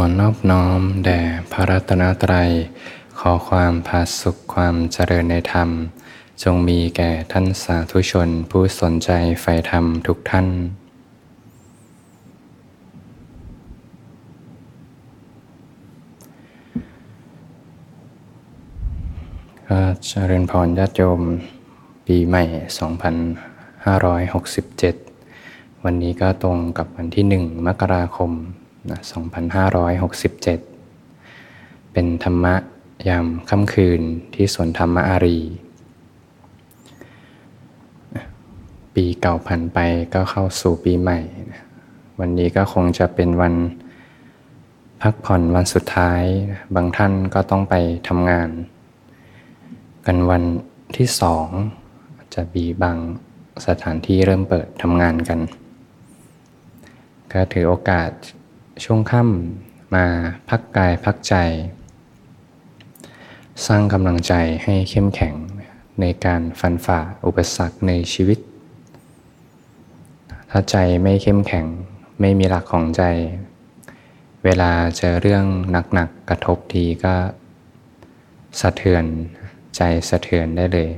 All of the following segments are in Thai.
อนนอบน้อมแด่พระรัตนตรัย ขอความผาสุขความเจริญในธรรม จงมีแก่ท่านสาธุชนผู้สนใจใฝ่ธรรมทุกท่านก็เจริญพรญาติโยมปีใหม่ 2567 วันนี้ก็ตรงกับวันที่ 1 มกราคม นะ2567 เป็นธรรมะยามค่ำคืนที่สวนธรรมอารี ปีเก่าผ่านไปก็เข้าสู่ปีใหม่ วันนี้ก็คงจะเป็นวันพักผ่อนวันสุดท้าย บางท่านก็ต้องไปทำงาน กันวันที่สองจะมีบางสถานที่เริ่มเปิดทำงานกัน ก็ถือโอกาส ช่วงค่ำมาพักกายพักใจ สร้างกำลังใจให้เข้มแข็งในการฟันฝ่าอุปสรรคในชีวิต ถ้าใจไม่เข้มแข็งไม่มีหลักของใจ เวลาเจอเรื่องหนักๆกระทบทีก็สะเทือนใจสะเทือนได้เลย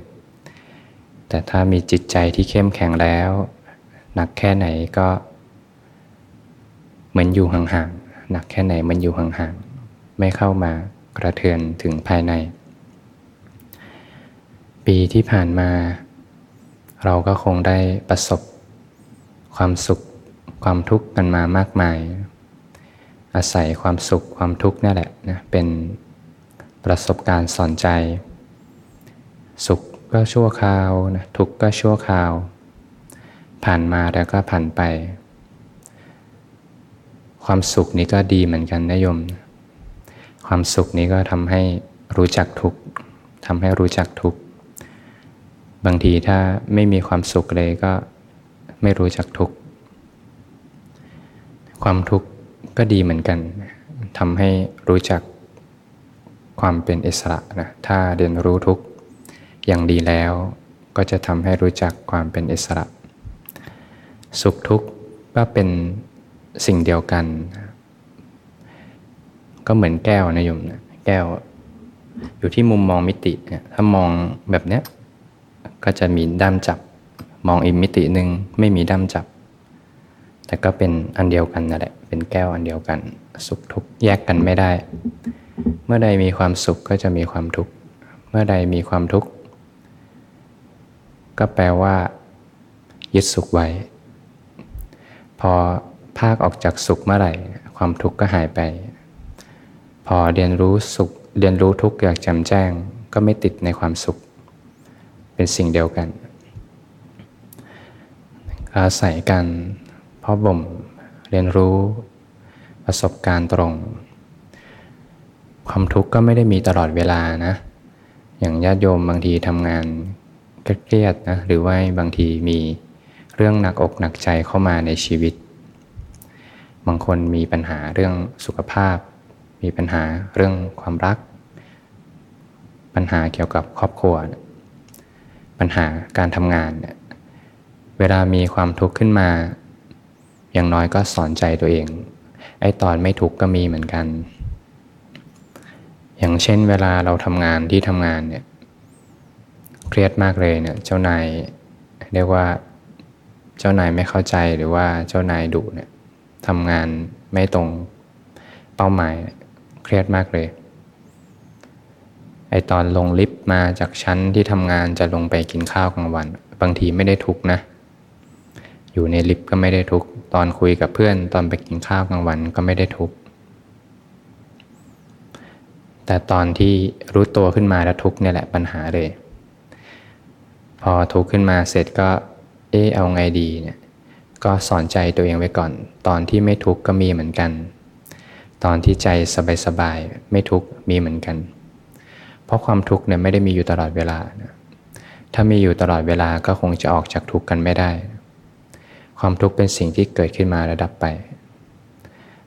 แต่ถ้ามีจิตใจที่เข้มแข็งแล้ว หนักแค่ไหนก็ เหมือนอยู่ห่างๆหนักแค่ไหนมันอยู่ห่างๆไม่เข้ามากระเทือนถึงภายใน ปีที่ผ่านมา เราก็คงได้ประสบ ความสุขความทุกข์กันมามากมาย อาศัยความสุขความทุกข์นี่แหละนะเป็นประสบการณ์สอนใจ สุขก็ชั่วคราวนะทุกข์ก็ชั่วคราว ผ่านมาแล้วก็ผ่านไป ความสุขนี้ก็ดีเหมือนกันนะโยม ความสุขนี้ก็ทำให้รู้จักทุกทำให้รู้จักทุกบางทีถ้าไม่มีความสุขเลยก็ไม่รู้จักทุกความทุกข์ก็ดีเหมือนกันทำให้รู้จักความเป็นอิสระนะถ้าเรียนรู้ทุกอย่างดีแล้วก็จะทำให้รู้จักความเป็นอิสระ สุขทุกข์ก็เป็น สิ่งเดียวกัน ก็เหมือนแก้วนะโยมนะแก้ว อยู่ที่มุมมองมิติเนี่ยถ้ามองแบบเนี้ยก็จะมีด้ามจับ มองอีกมิติหนึ่งไม่มีด้ามจับ แต่ก็เป็นอันเดียวกันนั่นแหละ เป็นแก้วอันเดียวกัน สุขทุกข์แยกกันไม่ได้ เมื่อใดมีความสุขก็จะมีความทุกข์เมื่อใดมีความทุกข์ก็แปลว่า ยึดสุขไว้ พอ ภาคออกจากสุขเมื่อไหร่ ความทุกข์ก็หายไป พอเรียนรู้สุข เรียนรู้ทุกข์อย่างแจ่มแจ้ง ก็ไม่ติดในความสุข เป็นสิ่งเดียวกันอาศัยกันเพ่อบ่มเรียนรู้ประสบการณ์ตรง ความทุกข์ก็ไม่ได้มีตลอดเวลานะ อย่างญาติโยมบางทีทำงานเครียดนะหรือว่าบางทีมีเรื่องหนักอกหนักใจเข้ามาในชีวิต บางคนมีปัญหาเรื่องสุขภาพ มีปัญหาเรื่องความรัก ปัญหาเกี่ยวกับครอบครัว ปัญหาการทำงานเนี่ยเวลามีความทุกข์ขึ้นมา อย่างน้อยก็สอนใจตัวเอง ไอ้ตอนไม่ทุกข์ก็มีเหมือนกัน อย่างเช่น เวลาเราทำงานที่ทำงานเนี่ยเครียดมากเลยเนี่ยเจ้านายเรียกว่า เจ้านายไม่เข้าใจหรือว่าเจ้านายดุเนี่ย ทำงานไม่ตรงเป้าหมายเครียดมากเลย ไอตอนลงลิฟต์มาจากชั้นที่ทำงานจะลงไปกินข้าวกลางวัน บางทีไม่ได้ทุกนะ อยู่ในลิฟต์ก็ไม่ได้ทุกตอนคุยกับเพื่อนตอนไปกินข้าวกลางวันก็ไม่ได้ทุกแต่ตอนที่รู้ตัวขึ้นมาแล้วทุกเนี่ยแหละปัญหาเลย พอทุกขึ้นมาเสร็จก็ เออเอาไงดีเนี่ย ก็สอนใจตัวเองไว้ก่อน ตอนที่ไม่ทุกข์ก็มีเหมือนกัน ตอนที่ใจสบายๆไม่ทุกข์มีเหมือนกัน เพราะความทุกข์เนี่ยไม่ได้มีอยู่ตลอดเวลา ถ้ามีอยู่ตลอดเวลาก็คงจะออกจากทุกข์กันไม่ได้ ความทุกข์เป็นสิ่งที่เกิดขึ้นมาระดับไป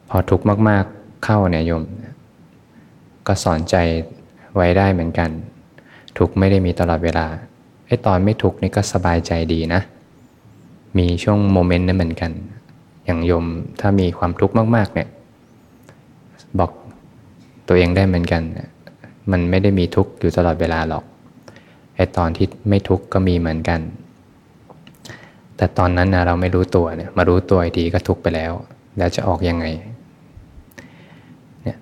พอทุกข์มากๆเข้าเนี่ยโยม ก็สอนใจไว้ได้เหมือนกัน ทุกข์ไม่ได้มีตลอดเวลาไอ้ตอนไม่ทุกข์นี่ก็สบายใจดีนะ มีช่วงโมเมนต์นั้นเหมือนกัน อย่างโยมถ้ามีความทุกข์มาก ๆ เนี่ย บอกตัวเองได้เหมือนกัน มันไม่ได้มีทุกข์อยู่ตลอดเวลาหรอกไอตอนที่ไม่ทุกข์ก็มีเหมือนกัน แต่ตอนนั้นนะเราไม่รู้ตัวเนี่ย มารู้ตัวดีก็ทุกข์ไปแล้ว แล้วจะออกยังไง เนี่ย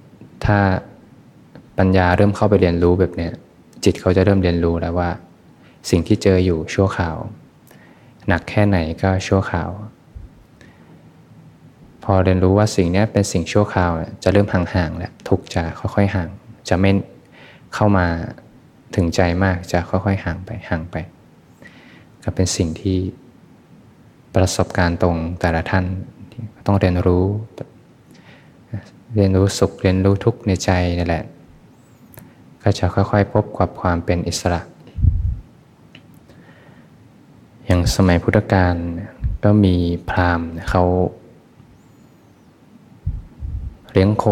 ถ้าปัญญาเริ่มเข้าไปเรียนรู้แบบเนี้ยจิตเขาจะเริ่มเรียนรู้แล้วว่า สิ่งที่เจออยู่ชั่วข่าว หนักแค่ไหนก็ชั่วข่าว พอเรียนรู้ว่าสิ่งนี้เป็นสิ่งชั่วคราว จะเริ่มห่างๆแล้วทุกจะค่อยๆห่าง จะไม่เข้ามาถึงใจมากจะค่อยๆห่างไปห่างไป ก็เป็นสิ่งที่ประสบการณ์ตรงแต่ละท่านต้องเรียนรู้ เรียนรู้สุขเรียนรู้ทุกข์ในใจนี่แหละ ก็จะค่อยๆ พบกับความเป็นอิสระ อย่าง สมัยพุทธกาลก็มีพราหมณ์เขาเลี้ยงโค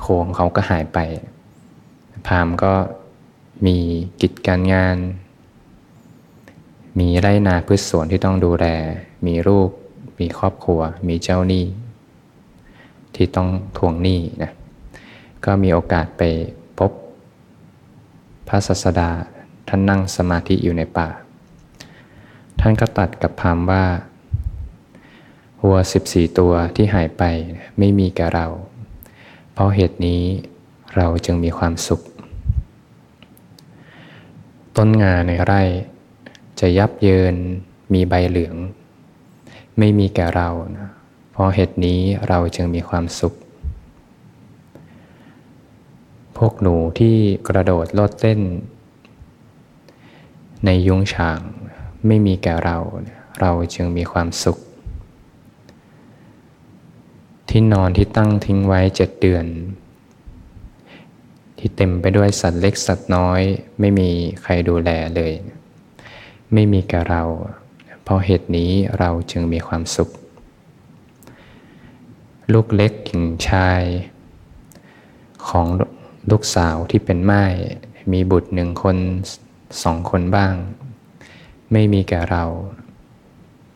โคของเขาก็หายไป พราหมณ์ก็มีกิจการงาน มีไร่นาพืชสวนที่ต้องดูแล มีลูก มีครอบครัว มีเจ้าหนี้ ที่ต้องทวงหนี้นะ ก็มีโอกาสไปพบพระศาสดาท่านนั่งสมาธิอยู่ในป่า ท่านก็ตัดกับพามว่าวัว14ตัวที่หายไปไม่มีแก่เรา เพราะเหตุนี้เราจึงมีความสุข ต้นงาในไร่ จะยับเยินมีใบเหลือง ไม่มีแก่เรานะเพราะเหตุนี้เราจึงมีความสุข พวกหนูที่กระโดดโลดเต้น ในยุงฉาง ไม่มีแก่เรา เราจึงมีความสุข ที่นอนที่ตั้งทิ้งไว้เจ็ดเดือน ที่เต็มไปด้วยสัตว์เล็กสัตว์น้อย ไม่มีใครดูแลเลย ไม่มีแก่เรา เพราะเหตุนี้เราจึงมีความสุข ลูกเล็กหญิงชาย ของลูกสาวที่เป็นไม้มีบุตรหนึ่งคนสองคนบ้าง ไม่มีแก่เรา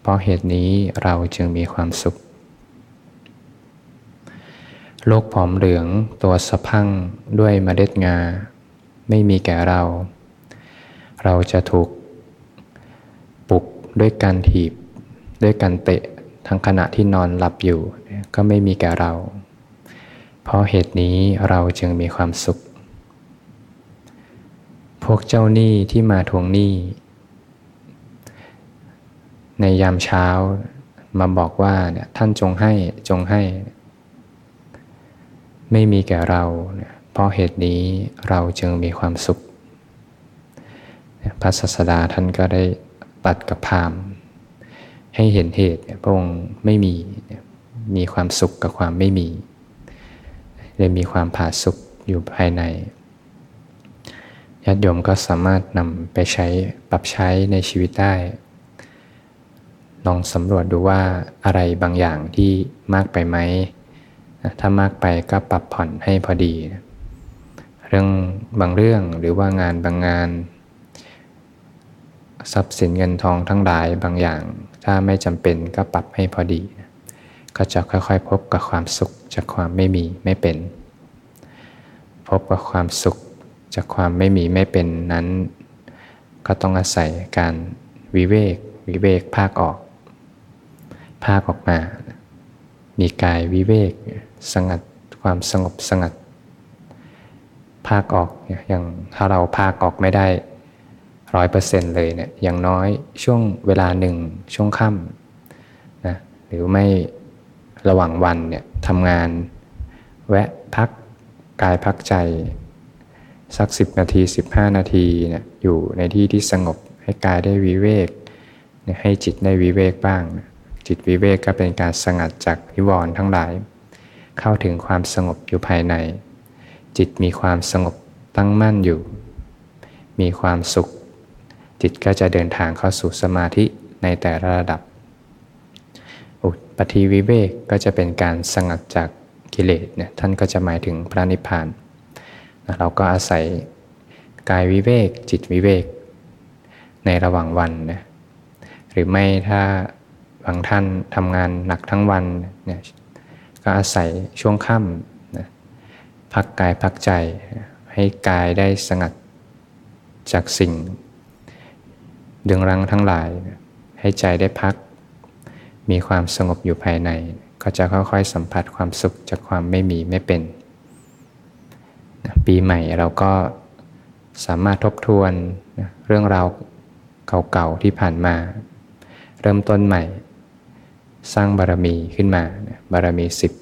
เพราะเหตุนี้เราจึงมีความสุข โลกผอมเหลืองตัวสะพังด้วยเมล็ดงา ไม่มีแก่เรา เราจะถูกปลุกด้วยการถีบ ด้วยการเตะทั้งขณะที่นอนหลับอยู่ ก็ไม่มีแก่เรา เพราะเหตุนี้เราจึงมีความสุข พวกเจ้าหนี้ที่มาทวงหนี้ ในยามเช้ามาบอกว่าเนี่ยท่านจงให้จงให้ ไม่มีแก่เราเพราะเหตุนี้เราจึงมีความสุข พระศาสดาท่านก็ได้ตัดกับพามให้เห็นเหตุพระองค์ไม่มีมีความสุขกับความไม่มีเลยมีความผาสุกอยู่ภายในญาติโยมก็สามารถนำไปใช้ปรับใช้ในชีวิตได้ ลองสำรวจดูว่าอะไรบางอย่างที่มากไปไหม ถ้ามากไปก็ปรับผ่อนให้พอดี เรื่องบางเรื่องหรือว่างานบางงาน ทรัพย์สินเงินทองทั้งหลายบางอย่าง ถ้าไม่จำเป็นก็ปรับให้พอดี ก็จะค่อยๆ พบกับความสุขจากความไม่มีไม่เป็น พบกับความสุขจากความไม่มีไม่เป็นนั้น ก็ต้องอาศัยการวิเวกวิเวกภาคออก ภาคออกมา มีกายวิเวกสงัดความสงบสงัด ภาคออกอย่างถ้าเราภาคออกไม่ได้ร้อยเปอร์เซ็นต์เลยเนี่ยอย่างน้อยช่วงเวลาหนึ่งช่วงค่ำนะหรือไม่ระหว่างวันเนี่ยทำงาน แวะพักกายพักใจ สักสิบนาทีสิบห้านาทีเนี่ยอยู่ในที่ที่สงบให้กายได้วิเวกให้จิตได้วิเวกบ้างนะ จิตวิเวกก็เป็นการสงัดจากนิวรณ์ทั้งหลาย เข้าถึงความสงบอยู่ภายใน จิตมีความสงบตั้งมั่นอยู่ มีความสุข จิตก็จะเดินทางเข้าสู่สมาธิในแต่ละระดับ อุปธิวิเวกก็จะเป็นการสงัดจากกิเลสเนี่ยท่านก็จะหมายถึงพระนิพพานเราก็อาศัยกายวิเวกจิตวิเวก ในระหว่างวันนะหรือไม่ถ้า บางท่านทำงานหนักทั้งวันเนี่ยก็อาศัยช่วงค่ำนะพักกายพักใจ ให้กายได้สงัดจากสิ่ง ดึงรั้งทั้งหลาย ให้ใจได้พัก มีความสงบอยู่ภายใน ก็จะค่อยๆสัมผัสความสุขจากความไม่มีไม่เป็น ปีใหม่เราก็สามารถทบทวนเรื่องราวเก่าๆที่ผ่านมา เริ่มต้นใหม่ สร้างบารมีขึ้นมา บารมีสิบ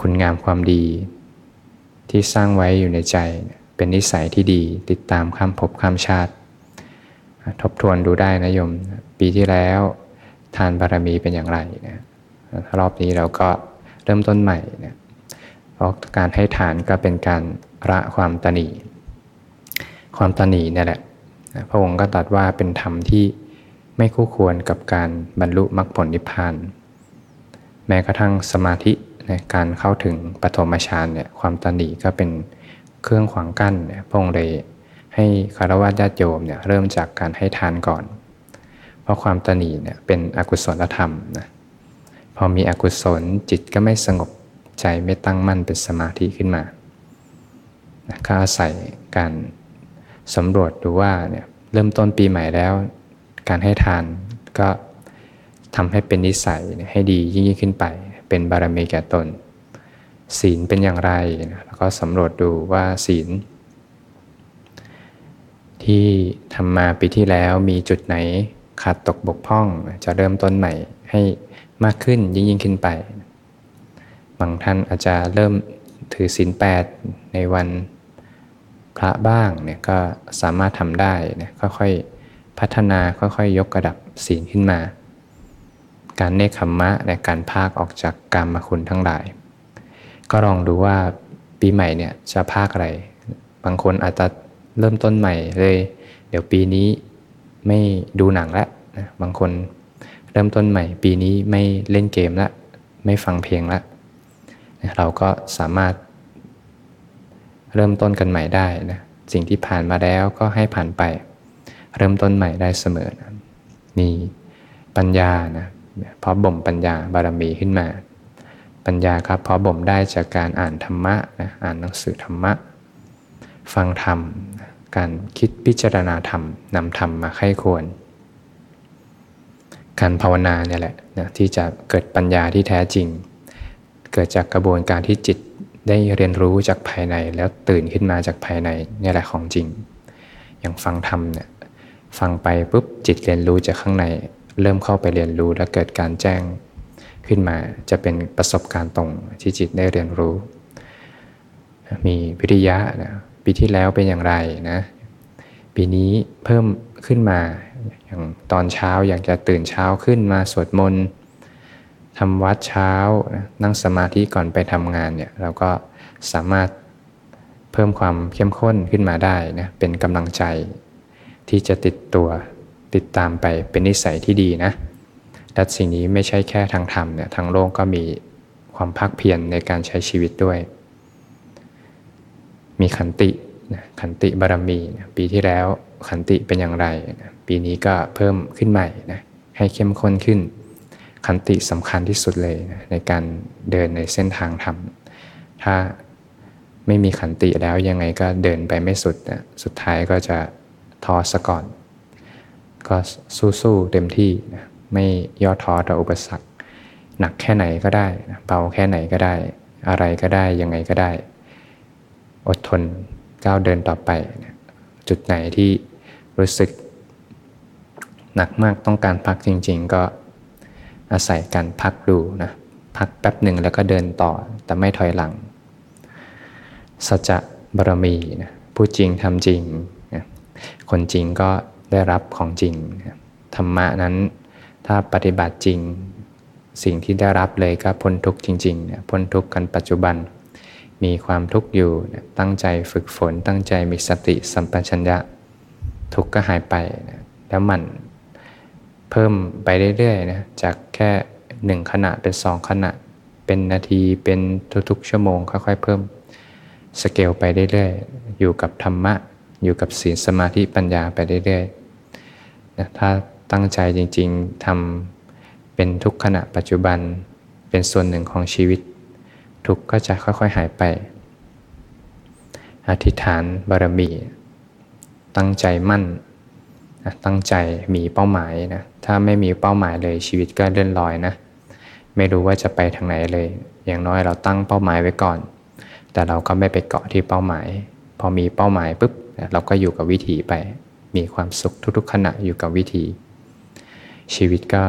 คุณงามความดี ที่สร้างไว้อยู่ในใจ เป็นนิสัยที่ดีติดตามข้ามภพข้ามชาติ ทบทวนดูได้นะโยม ปีที่แล้วทานบารมีเป็นอย่างไรนะรอบนี้เราก็เริ่มต้นใหม่นะเพราะการให้ทานก็เป็นการละความตนีความตนีนี่แหละ พระองค์ก็ตรัสว่าเป็นธรรมที่ ไม่คู่ควรกับการบรรลุมรรคผลนิพพาน แม้กระทั่งสมาธิในการเข้าถึงปฐมฌานเนี่ยความตันีก็เป็นเครื่องขวางกั้นเนี่ยพงเลยให้คารวะญาติโยมเนี่ยเริ่มจากการให้ทานก่อน เพราะความตันีเนี่ยเป็นอกุศลธรรมนะพอมีอกุศลจิตก็ไม่สงบใจไม่ตั้งมั่นเป็นสมาธิขึ้นมาก็อาศัยการสำรวจดูว่าเนี่ยเริ่มต้นปีใหม่แล้ว การให้ทานก็ทำให้เป็นนิสัยให้ดียิ่งยิ่งขึ้นไป เป็นบารมีแก่ตน ศีลเป็นอย่างไร แล้วก็สำรวจดูว่าศีล ที่ทำมาปีที่แล้วมีจุดไหนขาดตกบกพร่อง จะเริ่มต้นใหม่ให้มากขึ้นยิ่งยิ่งขึ้นไป บางท่านอาจจะเริ่มถือศีลแปดในวันพระบ้างเนี่ยก็สามารถทำได้นะค่อยๆ พัฒนาค่อยๆยกระดับศีลขึ้นมา การเนคขมมะในการภาคออกจากกรรมคุณทั้งหลาย ก็ลองดูว่าปีใหม่เนี่ยจะภาคอะไร บางคนอาจจะเริ่มต้นใหม่เลย เดี๋ยวปีนี้ไม่ดูหนังล้วนะบางคนเริ่มต้นใหม่ ปีนี้ไม่เล่นเกมละไม่ฟังเพลงละเราก็สามารถเริ่มต้นกันใหม่ได้นะสิ่งที่ผ่านมาแล้วก็ให้ผ่านไป เริ่มต้นใหม่ได้เสมอนะมีปัญญานะเพราะบ่มปัญญาบารมีขึ้นมา ปัญญาครับเพราะบ่มได้จากการอ่านธรรมะนะอ่านหนังสือธรรมะ ฟังธรรม การคิดพิจารณาธรรมนำธรรมมาไข้ควร การภาวนาเนี่ยแหละนะที่จะเกิดปัญญาที่แท้จริง เกิดจากกระบวนการที่จิตได้เรียนรู้จากภายในแล้วตื่นขึ้นมาจากภายในนี่แหละของจริง อย่างฟังธรรมเนี่ย ฟังไปปุ๊บจิตเรียนรู้จากข้างใน เริ่มเข้าไปเรียนรู้แล้วเกิดการแจ้ง ขึ้นมาจะเป็นประสบการณ์ตรงที่จิตได้เรียนรู้ มีวิทยะนะปีที่แล้วเป็นอย่างไรนะปีนี้เพิ่มขึ้นมาอย่างตอนเช้าอยากจะตื่นเช้าขึ้นมาสวดมนต์ทำวัดเช้านั่งสมาธิก่อนไปทำงานเนี่ยเราก็สามารถเพิ่มความเข้มข้นขึ้นมาได้นะเป็นกำลังใจ ที่จะติดตัวติดตามไปเป็นนิสัยที่ดีนะแต่สิ่งนี้ไม่ใช่แค่ทางธรรมเนี่ยทางโลกก็มีความภาคเพียรในการใช้ชีวิตด้วย มีขันติขันติบารมี ปีที่แล้วขันติเป็นอย่างไร ปีนี้ก็เพิ่มขึ้นใหม่นะให้เข้มข้นขึ้น ขันติสำคัญที่สุดเลยนะในการเดินในเส้นทางธรรม ถ้าไม่มีขันติแล้วยังไงก็เดินไปไม่สุดนะสุดท้ายก็จะ ท้อซะก่อน ก็สู้ๆเต็มที่นะไม่ย่อท้อต่ออุปสรรค หนักแค่ไหนก็ได้นะเบาแค่ไหนก็ได้ อะไรก็ได้ยังไงก็ได้ อดทนก้าวเดินต่อไปนะจุดไหนที่รู้สึก หนักมากต้องการพักจริง ๆ ก็อาศัยการพักดูนะพักแป๊บหนึ่งแล้วก็เดินต่อแต่ไม่ถอยหลังสัจจะบารมีนะพูดจริงทำจริง คนจริงก็ได้รับของจริง ธรรมะนั้นถ้าปฏิบัติจริง สิ่งที่ได้รับเลยก็พ้นทุกข์จริงๆพ้นทุกข์กันปัจจุบัน มีความทุกข์อยู่ตั้งใจฝึกฝนตั้งใจมีสติสัมปชัญญะ ทุกข์ก็หายไปแล้วมันเพิ่มไปเรื่อยๆนะจากแค่หนึ่งขณะเป็นสองขณะ เป็นนาทีเป็นทุกๆชั่วโมงค่อยๆเพิ่ม สเกลไปเรื่อยๆอยู่กับธรรมะ อยู่กับศีลสมาธิปัญญาไปเรื่อยๆนะถ้าตั้งใจจริงๆทำเป็นทุกขณะปัจจุบันเป็นส่วนหนึ่งของชีวิต ทุกก็จะค่อยๆหายไป อธิษฐานบารมี ตั้งใจมั่นตั้งใจมีเป้าหมายนะถ้าไม่มีเป้าหมายเลยชีวิตก็เลื่อนลอยนะไม่รู้ว่าจะไปทางไหนเลย อย่างน้อยเราตั้งเป้าหมายไว้ก่อน แต่เราก็ไม่ไปเกาะที่เป้าหมาย พอมีเป้าหมายปุ๊บ เราก็อยู่กับวิถีไป มีความสุขทุกๆ ขณะอยู่กับวิถี ชีวิตก็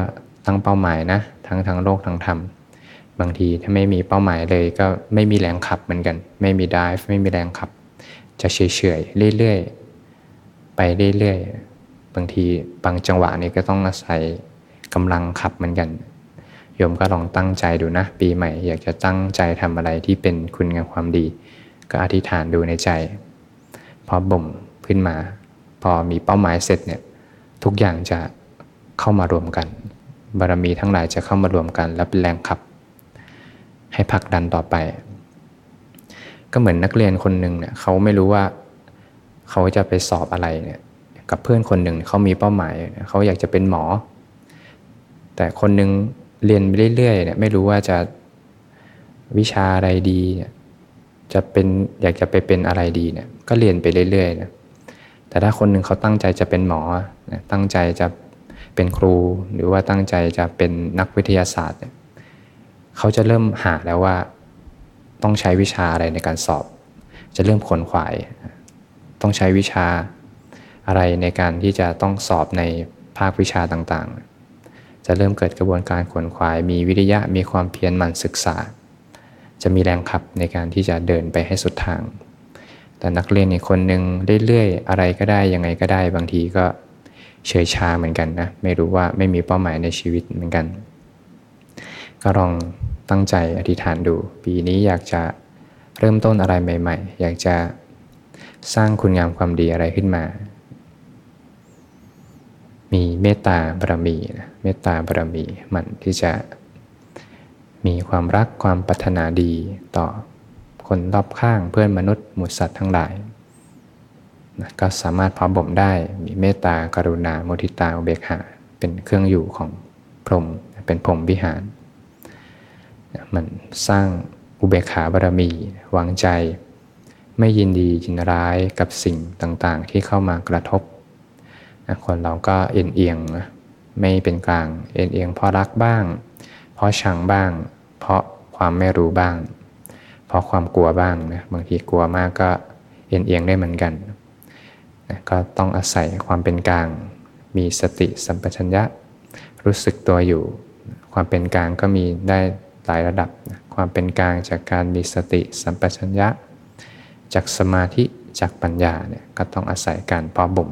ตั้งเป้าหมายนะ ทั้งทางโลกทางธรรม บางทีถ้าไม่มีเป้าหมายเลยก็ไม่มีแรงขับเหมือนกัน ไม่มีดิฟไม่มีแรงขับ จะเฉยๆเรื่อยๆ ไปเรื่อยๆ บางทีบางจังหวะนี้ก็ต้องอาศัยกำลังขับเหมือนกันโยมก็ลองตั้งใจดูนะ ปีใหม่ อยากจะตั้งใจทำอะไรที่เป็นคุณงามความดี ก็อธิษฐานดูในใจ พอบ่มขึ้นมา พอมีเป้าหมายเสร็จเนี่ยทุกอย่างจะเข้ามารวมกัน บารมีทั้งหลายจะเข้ามารวมกัน และเป็นแรงขับ ให้ผลักดันต่อไป ก็เหมือนนักเรียนคนหนึ่งเนี่ยเขาไม่รู้ว่าเขาจะไปสอบอะไรเนี่ยกับเพื่อนคนหนึ่งเขามีเป้าหมายเขาอยากจะเป็นหมอ แต่คนหนึ่งเรียนไปเรื่อยๆเนี่ยไม่รู้ว่าจะวิชาอะไรดีเนี่ย จะเป็นอยากจะไปเป็นอะไรดีเนี่ยก็เรียนไปเรื่อยๆนะแต่ถ้าคนหนึ่งเขาตั้งใจจะเป็นหมอตั้งใจจะเป็นครู หรือว่าตั้งใจจะเป็นนักวิทยาศาสตร์เนี่ยเขาจะเริ่มหาแล้วว่าต้องใช้วิชาอะไรในการสอบ จะเริ่มขนขวาย ต้องใช้วิชาอะไรในการที่จะต้องสอบในภาควิชาต่างๆ จะเริ่มเกิดกระบวนการขนขวาย มีวิทยะมีความเพียรหมั่นศึกษา จะมีแรงขับในการที่จะเดินไปให้สุดทาง แต่นักเรียนอีกคนหนึ่งเรื่อยๆ อะไรก็ได้ยังไงก็ได้บางทีก็เฉยชาเหมือนกันนะ ไม่รู้ว่าไม่มีเป้าหมายในชีวิตเหมือนกัน ก็ลองตั้งใจอธิษฐานดู ปีนี้อยากจะเริ่มต้นอะไรใหม่ ๆ อยากจะสร้างคุณงามความดีอะไรขึ้นมา มีเมตตาบารมีนะเมตตาบารมีมันที่จะ มีความรักความปรารถนาดีต่อคนรอบข้างเพื่อนมนุษย์หมูสัตว์ทั้งหลายนะก็สามารถพอบ่มได้มีเมตตากรุณาโมทิตาอุเบกขาเป็นเครื่องอยู่ของพรหมเป็นพรหมวิหารมันสร้างอุเบกขาบารมี วางใจ ไม่ยินดียินร้ายกับสิ่งต่างๆ ที่เข้ามากระทบ คนเราก็เอ็นเอียง ไม่เป็นกลาง เอ็นเอียงเพราะรักบ้าง เพราะชังบ้าง เพราะความไม่รู้บ้าง เพราะความกลัวบ้างนะบางทีกลัวมากก็เอ็นเอียงได้เหมือนกันก็ต้องอาศัยความเป็นกลาง มีสติสัมปชัญญะ รู้สึกตัวอยู่ ความเป็นกลางก็มีได้หลายระดับความเป็นกลางจากการมีสติสัมปชัญญะ จากสมาธิจากปัญญาเนี่ยก็ต้องอาศัยการพอบ่ม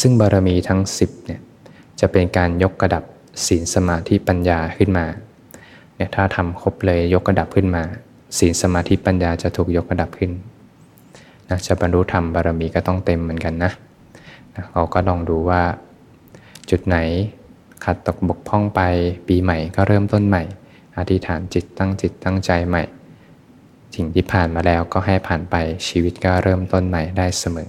ซึ่งบารมีทั้ง 10เนี่ยจะเป็นการยกระดับ ศีลสมาธิปัญญาขึ้นมาเนี่ยถ้าทำครบเลยยกระดับขึ้นมา ศีลสมาธิปัญญาจะถูกยกระดับขึ้นนะจะบรรลุธรรมบารมีก็ต้องเต็มเหมือนกันนะนะเราก็ลองดูว่า จุดไหนขัดตกบกพร่องไปปีใหม่ก็เริ่มต้นใหม่ อธิษฐานจิตตั้งจิตตั้งใจใหม่สิ่งที่ผ่านมาแล้วก็ให้ผ่านไปชีวิตก็เริ่มต้นใหม่ได้เสมอ